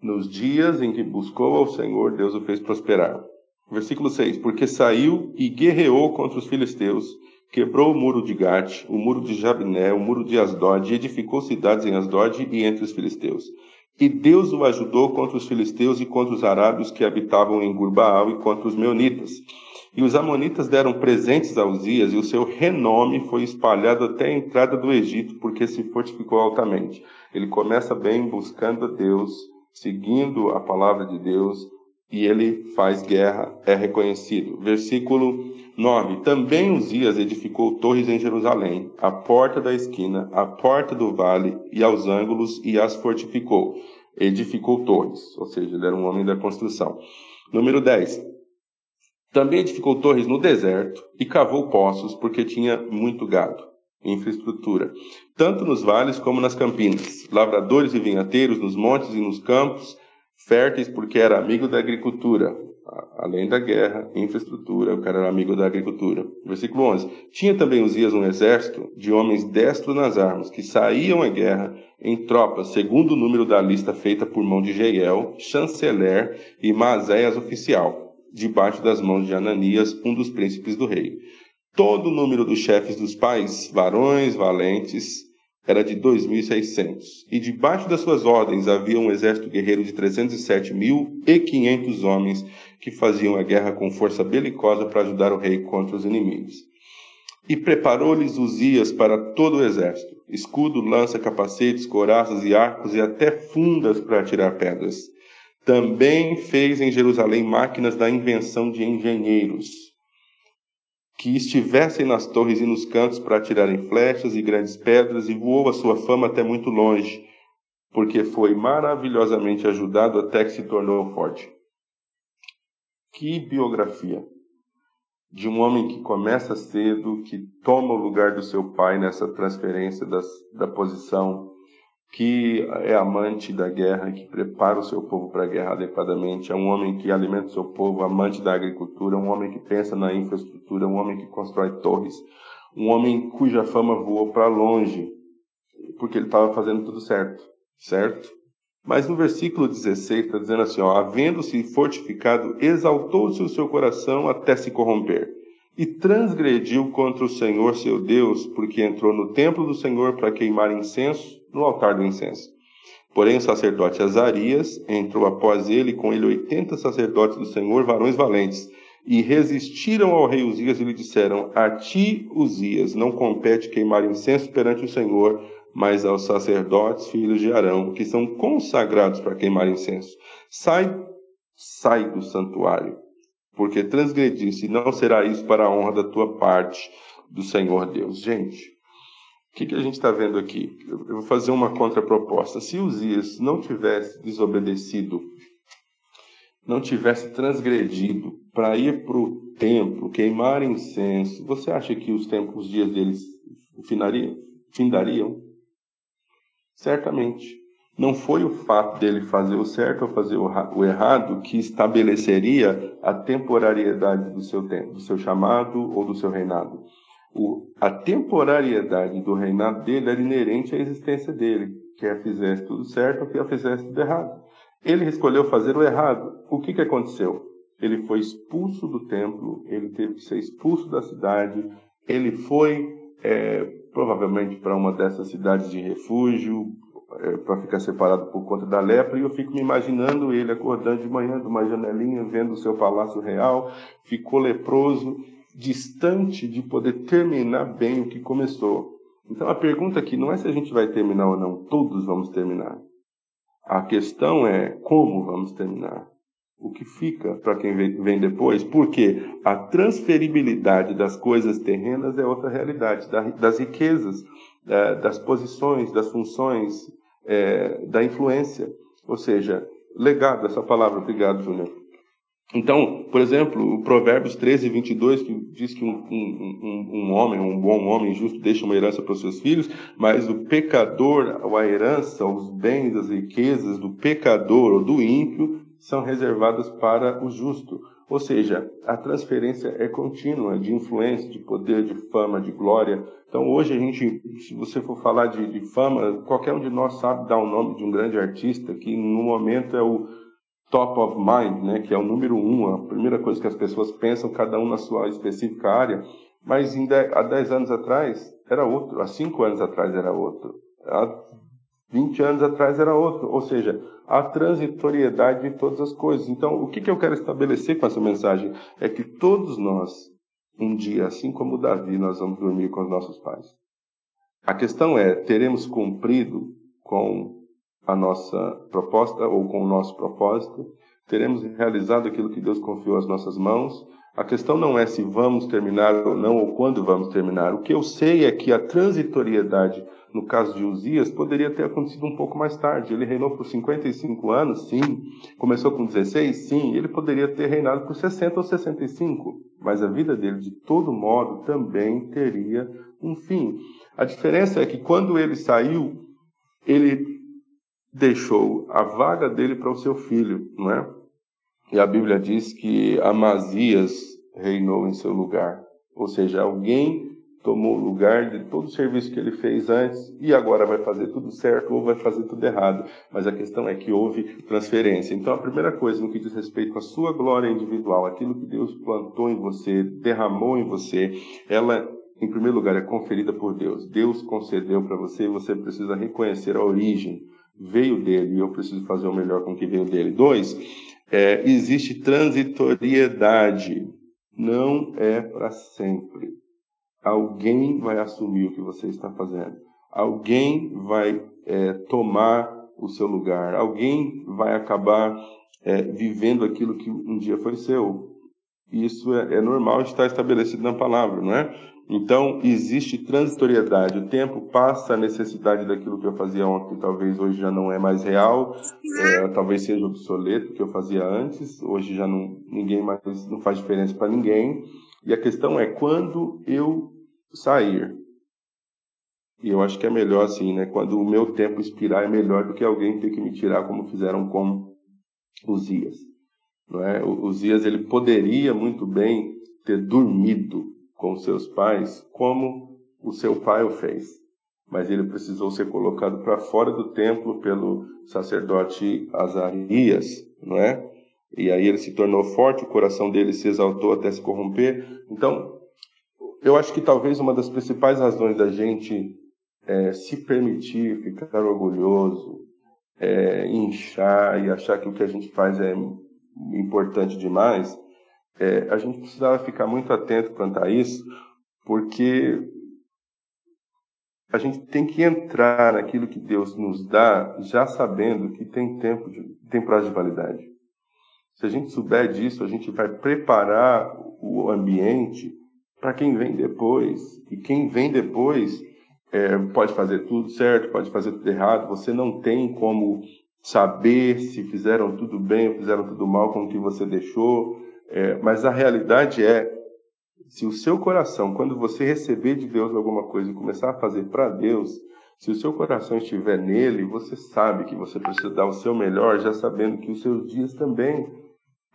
Nos dias em que buscou ao Senhor, Deus o fez prosperar. Versículo 6: Porque saiu e guerreou contra os filisteus, quebrou o muro de Gate, o muro de Jabné, o muro de Asdod, e edificou cidades em Asdod e entre os filisteus. E Deus o ajudou contra os filisteus e contra os arábios que habitavam em Gurbaal e contra os meunitas. E os amonitas deram presentes a Uzias, e o seu renome foi espalhado até a entrada do Egito, porque se fortificou altamente. Ele começa bem buscando a Deus, seguindo a palavra de Deus, e ele faz guerra, é reconhecido. Versículo 9: Também Uzias edificou torres em Jerusalém, a porta da esquina, a porta do vale e aos ângulos, e as fortificou. Edificou torres, ou seja, ele era um homem da construção. Número 10. Também edificou torres no deserto e cavou poços, porque tinha muito gado infraestrutura, tanto nos vales como nas campinas, lavradores e vinhateiros nos montes e nos campos, férteis porque era amigo da agricultura. além da guerra, infraestrutura, o cara era amigo da agricultura. Versículo 11. Tinha também Uzias um exército de homens destros nas armas, que saíam à guerra em tropas, segundo o número da lista feita por mão de Jeiel, chanceler, e Maséias, oficial, debaixo das mãos de Ananias, um dos príncipes do rei. Todo o número dos chefes dos pais, varões valentes, era de 2.600. E debaixo das suas ordens havia um exército guerreiro de 307.500 homens que faziam a guerra com força belicosa para ajudar o rei contra os inimigos. E preparou-lhes Uzias para todo o exército: escudo, lança, capacetes, coraças e arcos e até fundas para atirar pedras. Também fez em Jerusalém máquinas da invenção de engenheiros que estivessem nas torres e nos cantos para atirarem flechas e grandes pedras, e voou a sua fama até muito longe, porque foi maravilhosamente ajudado até que se tornou forte. Que biografia! De um homem que começa cedo, que toma o lugar do seu pai nessa transferência das, da posição que é amante da guerra, que prepara o seu povo para a guerra adequadamente, é um homem que alimenta o seu povo, amante da agricultura, um homem que pensa na infraestrutura, um homem que constrói torres, um homem cuja fama voou para longe, porque ele estava fazendo tudo certo, certo? Mas no versículo 16 está dizendo assim: ó, havendo-se fortificado, exaltou-se o seu coração até se corromper e transgrediu contra o Senhor seu Deus, porque entrou no templo do Senhor para queimar incenso no altar do incenso. Porém, o sacerdote Azarias entrou após ele, com ele oitenta sacerdotes do Senhor, varões valentes, e resistiram ao rei Uzias e lhe disseram: A ti, Uzias, não compete queimar incenso perante o Senhor, mas aos sacerdotes, filhos de Arão, que são consagrados para queimar incenso. Sai, sai do santuário, porque transgrediste, não será isso para a honra da tua parte do Senhor Deus. Gente, o que, que a gente está vendo aqui? Eu vou fazer uma contraproposta. Se Uzias não tivesse desobedecido, não tivesse transgredido para ir para o templo, queimar incenso, você acha que os, tempos, os dias deles finariam, findariam? Certamente. Não foi o fato dele fazer o certo ou fazer o errado que estabeleceria a temporariedade do seu tempo, do seu chamado ou do seu reinado o, a temporariedade do reinado dele era inerente à existência dele, quer fizesse tudo certo ou quer fizesse tudo errado. Ele escolheu fazer o errado. O que, que aconteceu? Ele foi expulso do templo, ele teve que ser expulso da cidade, ele foi é, provavelmente para uma dessas cidades de refúgio, é, para ficar separado por conta da lepra, e eu fico me imaginando ele acordando de manhã de uma janelinha, vendo o seu palácio real, ficou leproso, distante de poder terminar bem o que começou. Então a pergunta aqui não é se a gente vai terminar ou não, todos vamos terminar. A questão é como vamos terminar. O que fica para quem vem depois, porque a transferibilidade das coisas terrenas é outra realidade, das riquezas, das posições, das funções, é, da influência. Ou seja, legado, essa palavra, obrigado, Júnior. Então, por exemplo, o Provérbios 13, 22, que diz que um, um, um, homem, um bom homem justo, deixa uma herança para os seus filhos, mas o pecador, a herança, os bens, as riquezas do pecador ou do ímpio são reservadas para o justo. Ou seja, a transferência é contínua de influência, de poder, de fama, de glória. Então, hoje a gente, se você for falar de, de fama, qualquer um de nós sabe dar o nome de um grande artista que no momento é o top of mind, né, que é o número um, a primeira coisa que as pessoas pensam, cada um na sua específica área, mas dez, há 10 anos atrás era outro, há 5 anos atrás era outro, há 20 anos atrás era outro, ou seja, a transitoriedade de todas as coisas. Então, o que, que eu quero estabelecer com essa mensagem? É que todos nós, um dia, assim como Davi, nós vamos dormir com os nossos pais. A questão é, teremos cumprido com a nossa proposta ou com o nosso propósito, teremos realizado aquilo que Deus confiou às nossas mãos. A questão não é se vamos terminar ou não, ou quando vamos terminar. O que eu sei é que a transitoriedade, no caso de Uzias, poderia ter acontecido um pouco mais tarde. Ele reinou por 55 anos, sim. Começou com 16, sim. Ele poderia ter reinado por 60 ou 65. Mas a vida dele, de todo modo, também teria um fim. A diferença é que quando ele saiu, ele deixou a vaga dele para o seu filho, não é? E a Bíblia diz que Amazias reinou em seu lugar. Ou seja, alguém tomou o lugar de todo o serviço que ele fez antes e agora vai fazer tudo certo ou vai fazer tudo errado. Mas a questão é que houve transferência. Então, a primeira coisa no que diz respeito à sua glória individual, aquilo que Deus plantou em você, derramou em você, ela, em primeiro lugar, é conferida por Deus. Deus concedeu para você e você precisa reconhecer a origem. Veio dele e eu preciso fazer o melhor com o que veio dele. Dois, é, existe transitoriedade. Não é para sempre. Alguém vai assumir o que você está fazendo. Alguém vai é, tomar o seu lugar. Alguém vai acabar é, vivendo aquilo que um dia foi seu. Isso é, é normal, está estabelecido na palavra, não é? Então, existe transitoriedade. O tempo passa, a necessidade daquilo que eu fazia ontem, talvez hoje já não é mais real, é, talvez seja obsoleto o que eu fazia antes, hoje já não, ninguém mais, não faz diferença para ninguém. E a questão é quando eu sair. E eu acho que é melhor assim, né? Quando o meu tempo expirar, é melhor do que alguém ter que me tirar, como fizeram com Uzias. Não é? O Uzias ele poderia muito bem ter dormido com seus pais, como o seu pai o fez. Mas ele precisou ser colocado para fora do templo pelo sacerdote Azarias, não é? E aí ele se tornou forte, o coração dele se exaltou até se corromper. Então, eu acho que talvez uma das principais razões da gente é, se permitir ficar orgulhoso, é, inchar e achar que o que a gente faz é importante demais, é, a gente precisava ficar muito atento quanto a isso, porque a gente tem que entrar naquilo que Deus nos dá já sabendo que tem tempo, de, tem prazo de validade. Se a gente souber disso, a gente vai preparar o ambiente para quem vem depois. E quem vem depois é, pode fazer tudo certo, pode fazer tudo errado. Você não tem como saber se fizeram tudo bem ou fizeram tudo mal com o que você deixou. É, mas a realidade é, se o seu coração, quando você receber de Deus alguma coisa e começar a fazer para Deus, se o seu coração estiver nele, você sabe que você precisa dar o seu melhor, já sabendo que os seus dias também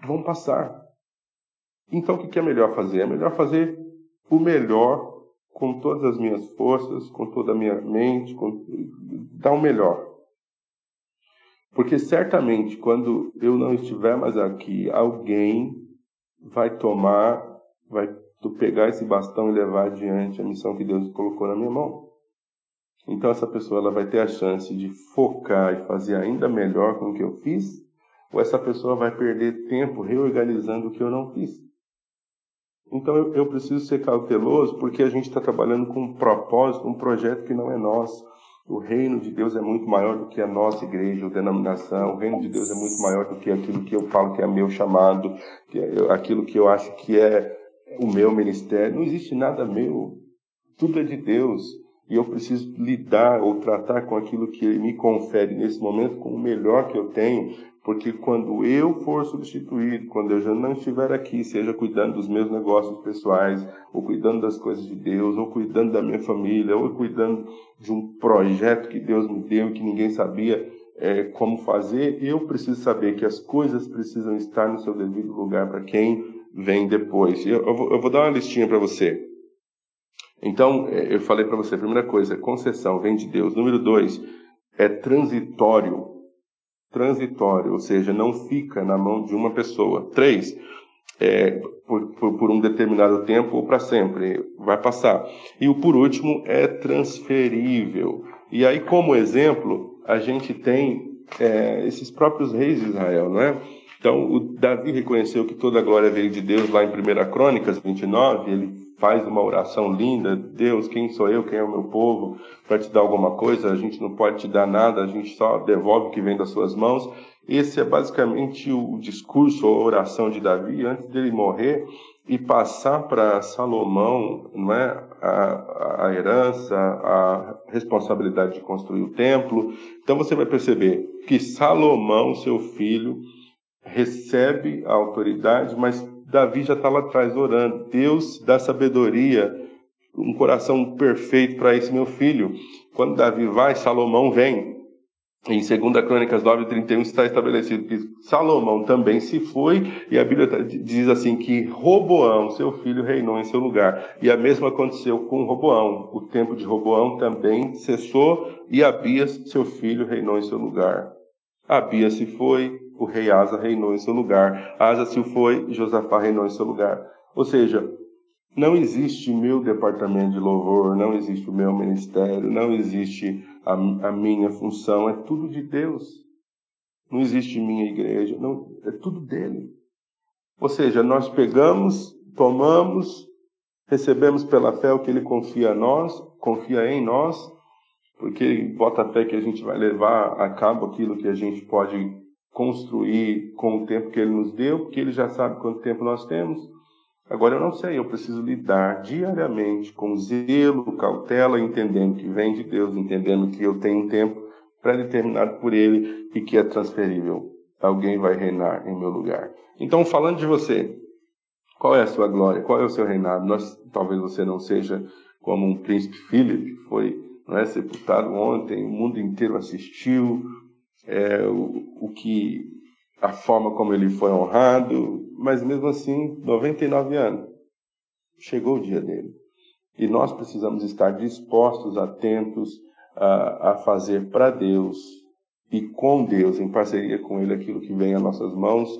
vão passar. Então, o que é melhor fazer? É melhor fazer o melhor com todas as minhas forças, com toda a minha mente, com... dar o melhor. Porque certamente, quando eu não estiver mais aqui, alguém vai tomar, vai pegar esse bastão e levar adiante a missão que Deus colocou na minha mão. Então essa pessoa ela vai ter a chance de focar e fazer ainda melhor com o que eu fiz, ou essa pessoa vai perder tempo reorganizando o que eu não fiz. Então eu, eu preciso ser cauteloso porque a gente está trabalhando com um propósito, um projeto que não é nosso. O reino de Deus é muito maior do que a nossa igreja ou denominação. O reino de Deus é muito maior do que aquilo que eu falo que é meu chamado, que é aquilo que eu acho que é o meu ministério. Não existe nada meu. Tudo é de Deus. E eu preciso lidar ou tratar com aquilo que Ele me confere nesse momento com o melhor que eu tenho, porque quando eu for substituído, quando eu já não estiver aqui, seja cuidando dos meus negócios pessoais, ou cuidando das coisas de Deus, ou cuidando da minha família, ou cuidando de um projeto que Deus me deu e que ninguém sabia é, como fazer, eu preciso saber que as coisas precisam estar no seu devido lugar para quem vem depois. Eu, eu, vou, eu vou dar uma listinha para você. Então, é, eu falei para você, primeira coisa, concessão vem de Deus. Número dois, é transitório transitório, ou seja, não fica na mão de uma pessoa. Três, é, por, por, por, um determinado tempo ou para sempre, vai passar. E o por último é transferível. E aí, como exemplo, a gente tem é, esses próprios reis de Israel, não é? Então, o Davi reconheceu que toda a glória veio de Deus lá em 1 Crônicas 29, ele faz uma oração linda, Deus, quem sou eu, quem é o meu povo, para te dar alguma coisa, a gente não pode te dar nada, a gente só devolve o que vem das suas mãos. Esse é basicamente o discurso ou oração de Davi antes dele morrer e passar para Salomão, não é, a, a herança, a responsabilidade de construir o templo. Então você vai perceber que Salomão, seu filho, recebe a autoridade, mas Davi já está lá atrás orando. Deus dá sabedoria, um coração perfeito para esse meu filho. Quando Davi vai, Salomão vem. Em 2 Crônicas 9:31 está estabelecido que Salomão também se foi, e a Bíblia diz assim que Roboão, seu filho, reinou em seu lugar. E a mesma aconteceu com Roboão. O tempo de Roboão também cessou, e Abias, seu filho, reinou em seu lugar. Abias se foi, o rei Asa reinou em seu lugar. Asa se foi, Josafá reinou em seu lugar. Ou seja, não existe meu departamento de louvor, não existe o meu ministério, não existe a, a minha função, é tudo de Deus. Não existe minha igreja, não, é tudo dele. Ou seja, nós pegamos, tomamos, recebemos pela fé o que ele confia a nós, confia em nós, porque ele bota a fé que a gente vai levar a cabo aquilo que a gente pode construir com o tempo que ele nos deu, porque ele já sabe quanto tempo nós temos. Agora eu não sei, eu preciso lidar diariamente com zelo, cautela, entendendo que vem de Deus, entendendo que eu tenho um tempo pré-determinado por Ele e que é transferível. Alguém vai reinar em meu lugar. Então, falando de você, qual é a sua glória? Qual é o seu reinado? Nós, talvez você não seja como um príncipe Philip, que foi é, sepultado ontem, o mundo inteiro assistiu, é, o, o que a forma como ele foi honrado, mas mesmo assim, 99 anos, chegou o dia dele. E nós precisamos estar dispostos, atentos a, a fazer para Deus e com Deus, em parceria com Ele, aquilo que vem às nossas mãos,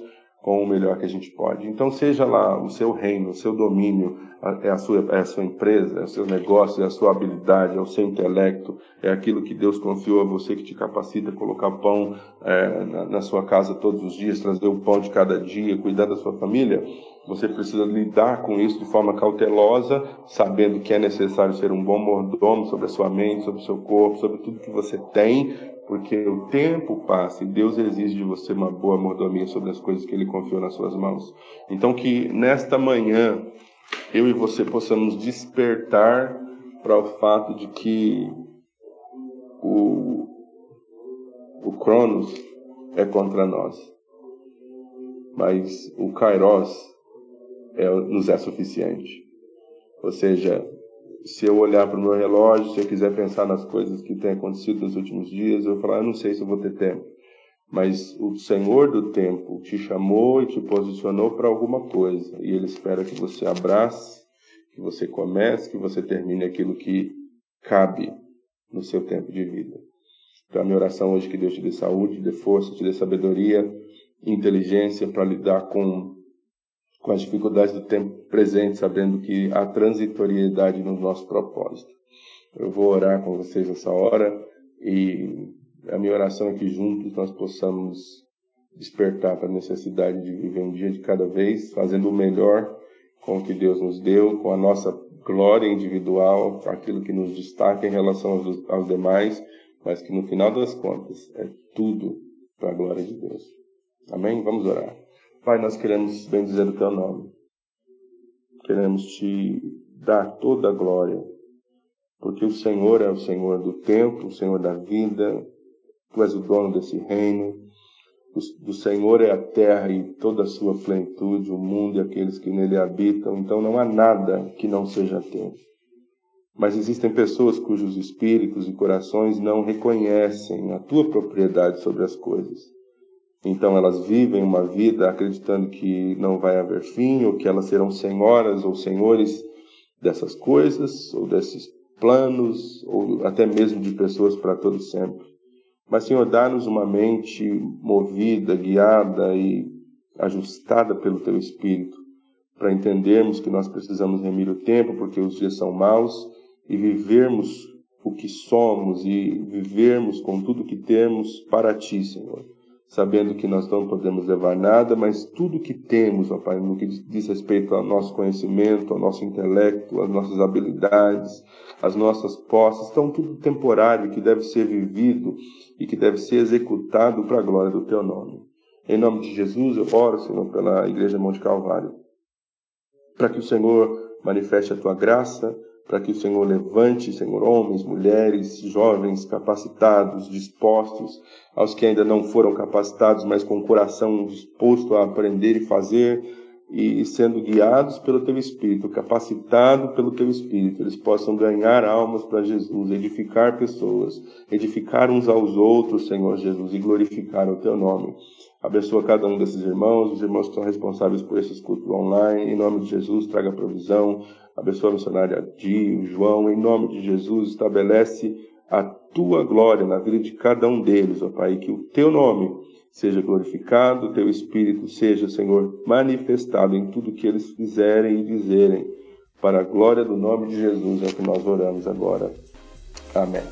com o melhor que a gente pode. Então, seja lá o seu reino, o seu domínio, é a sua, é a sua empresa, é o seu negócio, é a sua habilidade, é o seu intelecto, é aquilo que Deus confiou a você que te capacita a colocar pão é, na, na sua casa todos os dias, trazer o pão de cada dia, cuidar da sua família. Você precisa lidar com isso de forma cautelosa, sabendo que é necessário ser um bom mordomo sobre a sua mente, sobre o seu corpo, sobre tudo que você tem, porque o tempo passa e Deus exige de você uma boa mordomia sobre as coisas que Ele confiou nas suas mãos. Então, que nesta manhã eu e você possamos despertar para o fato de que o, o Cronos é contra nós, mas o Kairos é, nos é suficiente. Ou seja, se eu olhar para o meu relógio, se eu quiser pensar nas coisas que têm acontecido nos últimos dias, eu falar, eu não sei se eu vou ter tempo. Mas o Senhor do tempo te chamou e te posicionou para alguma coisa. E Ele espera que você abrace, que você comece, que você termine aquilo que cabe no seu tempo de vida. Então, a minha oração hoje é que Deus te dê saúde, te dê força, te dê sabedoria, inteligência para lidar com com as dificuldades do tempo presente, sabendo que há transitoriedade no nosso propósito. Eu vou orar com vocês nessa hora e a minha oração é que juntos nós possamos despertar para a necessidade de viver um dia de cada vez, fazendo o melhor com o que Deus nos deu, com a nossa glória individual, aquilo que nos destaca em relação aos, aos demais, mas que no final das contas é tudo para a glória de Deus. Amém? Vamos orar. Pai, nós queremos bendizer o teu nome. Queremos te dar toda a glória, porque o Senhor é o Senhor do tempo, o Senhor da vida, tu és o dono desse reino. Do Senhor é a terra e toda a sua plenitude, o mundo e aqueles que nele habitam. Então não há nada que não seja teu. Mas existem pessoas cujos espíritos e corações não reconhecem a tua propriedade sobre as coisas. Então elas vivem uma vida acreditando que não vai haver fim, ou que elas serão senhoras ou senhores dessas coisas, ou desses planos, ou até mesmo de pessoas para todo sempre. Mas, Senhor, dá-nos uma mente movida, guiada e ajustada pelo Teu Espírito, para entendermos que nós precisamos remir o tempo, porque os dias são maus, e vivermos o que somos e vivermos com tudo que temos para Ti, Senhor sabendo que nós não podemos levar nada, mas tudo que temos, ó Pai, no que diz respeito ao nosso conhecimento, ao nosso intelecto, às nossas habilidades, às nossas posses, estão tudo temporário que deve ser vivido e que deve ser executado para a glória do Teu nome. Em nome de Jesus, eu oro, Senhor, pela Igreja Monte Calvário, para que o Senhor manifeste a Tua graça, para que o Senhor levante, Senhor, homens, mulheres, jovens, capacitados, dispostos, aos que ainda não foram capacitados, mas com o coração disposto a aprender e fazer e sendo guiados pelo teu Espírito, capacitados pelo teu Espírito, eles possam ganhar almas para Jesus, edificar pessoas, edificar uns aos outros, Senhor Jesus, e glorificar o teu nome. Abençoa cada um desses irmãos, os irmãos que estão responsáveis por esses cultos online, em nome de Jesus, traga provisão. Abençoa a missionária Di, o João, em nome de Jesus, estabelece a tua glória na vida de cada um deles, ó Pai, que o teu nome seja glorificado, o teu Espírito seja, Senhor, manifestado em tudo que eles fizerem e dizerem, para a glória do nome de Jesus, é o que nós oramos agora. Amém.